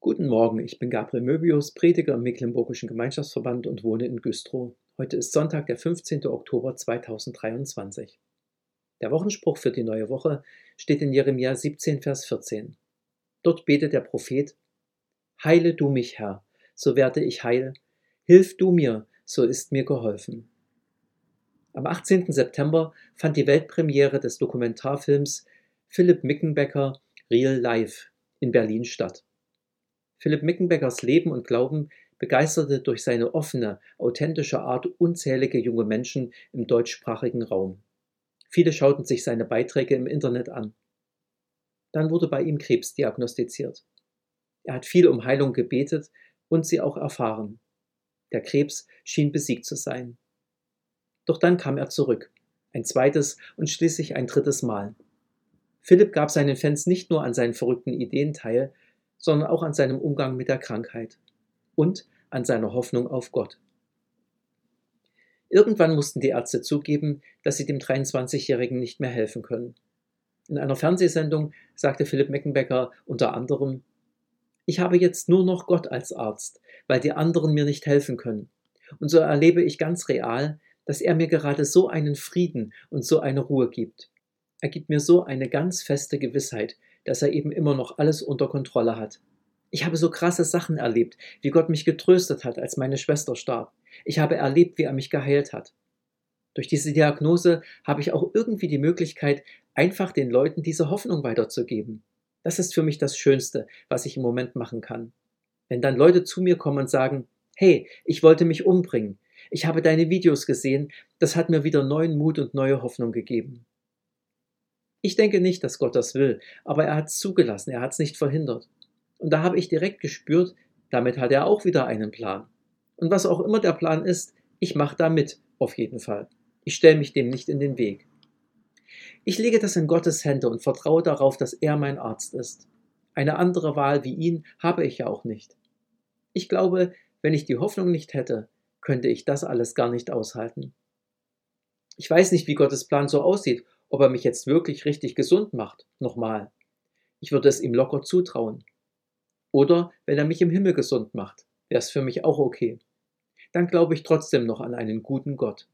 Guten Morgen, ich bin Gabriel Möbius, Prediger im Mecklenburgischen Gemeinschaftsverband und wohne in Güstrow. Heute ist Sonntag, der 15. Oktober 2023. Der Wochenspruch für die neue Woche steht in Jeremia 17, Vers 14. Dort betet der Prophet, Heile du mich, Herr, so werde ich heil, hilf du mir, so ist mir geholfen. Am 18. September fand die Weltpremiere des Dokumentarfilms Philipp Mickenbecker Real Life in Berlin statt. Philipp Mickenbeckers Leben und Glauben begeisterte durch seine offene, authentische Art unzählige junge Menschen im deutschsprachigen Raum. Viele schauten sich seine Beiträge im Internet an. Dann wurde bei ihm Krebs diagnostiziert. Er hat viel um Heilung gebetet und sie auch erfahren. Der Krebs schien besiegt zu sein. Doch dann kam er zurück, ein zweites und schließlich ein drittes Mal. Philipp gab seinen Fans nicht nur an seinen verrückten Ideen teil, sondern auch an seinem Umgang mit der Krankheit und an seiner Hoffnung auf Gott. Irgendwann mussten die Ärzte zugeben, dass sie dem 23-Jährigen nicht mehr helfen können. In einer Fernsehsendung sagte Philipp Meckenbecker unter anderem, ich habe jetzt nur noch Gott als Arzt, weil die anderen mir nicht helfen können. Und so erlebe ich ganz real, dass er mir gerade so einen Frieden und so eine Ruhe gibt. Er gibt mir so eine ganz feste Gewissheit, dass er eben immer noch alles unter Kontrolle hat. Ich habe so krasse Sachen erlebt, wie Gott mich getröstet hat, als meine Schwester starb. Ich habe erlebt, wie er mich geheilt hat. Durch diese Diagnose habe ich auch irgendwie die Möglichkeit, einfach den Leuten diese Hoffnung weiterzugeben. Das ist für mich das Schönste, was ich im Moment machen kann. Wenn dann Leute zu mir kommen und sagen, hey, ich wollte mich umbringen, ich habe deine Videos gesehen, das hat mir wieder neuen Mut und neue Hoffnung gegeben. Ich denke nicht, dass Gott das will, aber er hat es zugelassen, er hat es nicht verhindert. Und da habe ich direkt gespürt, damit hat er auch wieder einen Plan. Und was auch immer der Plan ist, ich mache da mit, auf jeden Fall. Ich stelle mich dem nicht in den Weg. Ich lege das in Gottes Hände und vertraue darauf, dass er mein Arzt ist. Eine andere Wahl wie ihn habe ich ja auch nicht. Ich glaube, wenn ich die Hoffnung nicht hätte, könnte ich das alles gar nicht aushalten. Ich weiß nicht, wie Gottes Plan so aussieht ob er mich jetzt wirklich richtig gesund macht, nochmal. Ich würde es ihm locker zutrauen. Oder wenn er mich im Himmel gesund macht, wäre es für mich auch okay. Dann glaube ich trotzdem noch an einen guten Gott.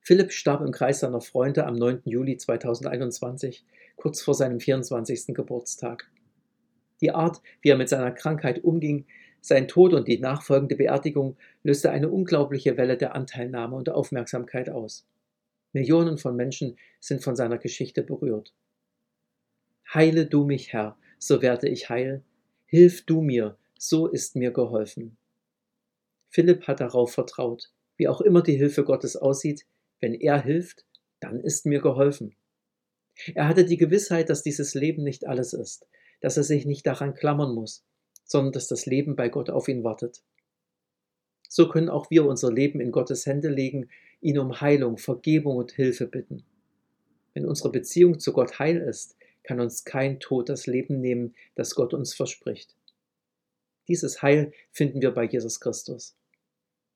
Philipp starb im Kreis seiner Freunde am 9. Juli 2021, kurz vor seinem 24. Geburtstag. Die Art, wie er mit seiner Krankheit umging, sein Tod und die nachfolgende Beerdigung löste eine unglaubliche Welle der Anteilnahme und Aufmerksamkeit aus. Millionen von Menschen sind von seiner Geschichte berührt. Heile du mich, Herr, so werde ich heil. Hilf du mir, so ist mir geholfen. Philipp hat darauf vertraut, wie auch immer die Hilfe Gottes aussieht, wenn er hilft, dann ist mir geholfen. Er hatte die Gewissheit, dass dieses Leben nicht alles ist, dass er sich nicht daran klammern muss, sondern dass das Leben bei Gott auf ihn wartet. So können auch wir unser Leben in Gottes Hände legen ihn um Heilung, Vergebung und Hilfe bitten. Wenn unsere Beziehung zu Gott heil ist, kann uns kein Tod das Leben nehmen, das Gott uns verspricht. Dieses Heil finden wir bei Jesus Christus.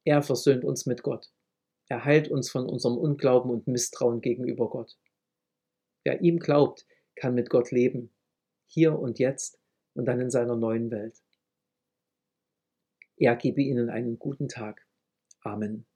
Er versöhnt uns mit Gott. Er heilt uns von unserem Unglauben und Misstrauen gegenüber Gott. Wer ihm glaubt, kann mit Gott leben, hier und jetzt und dann in seiner neuen Welt. Er gebe Ihnen einen guten Tag. Amen.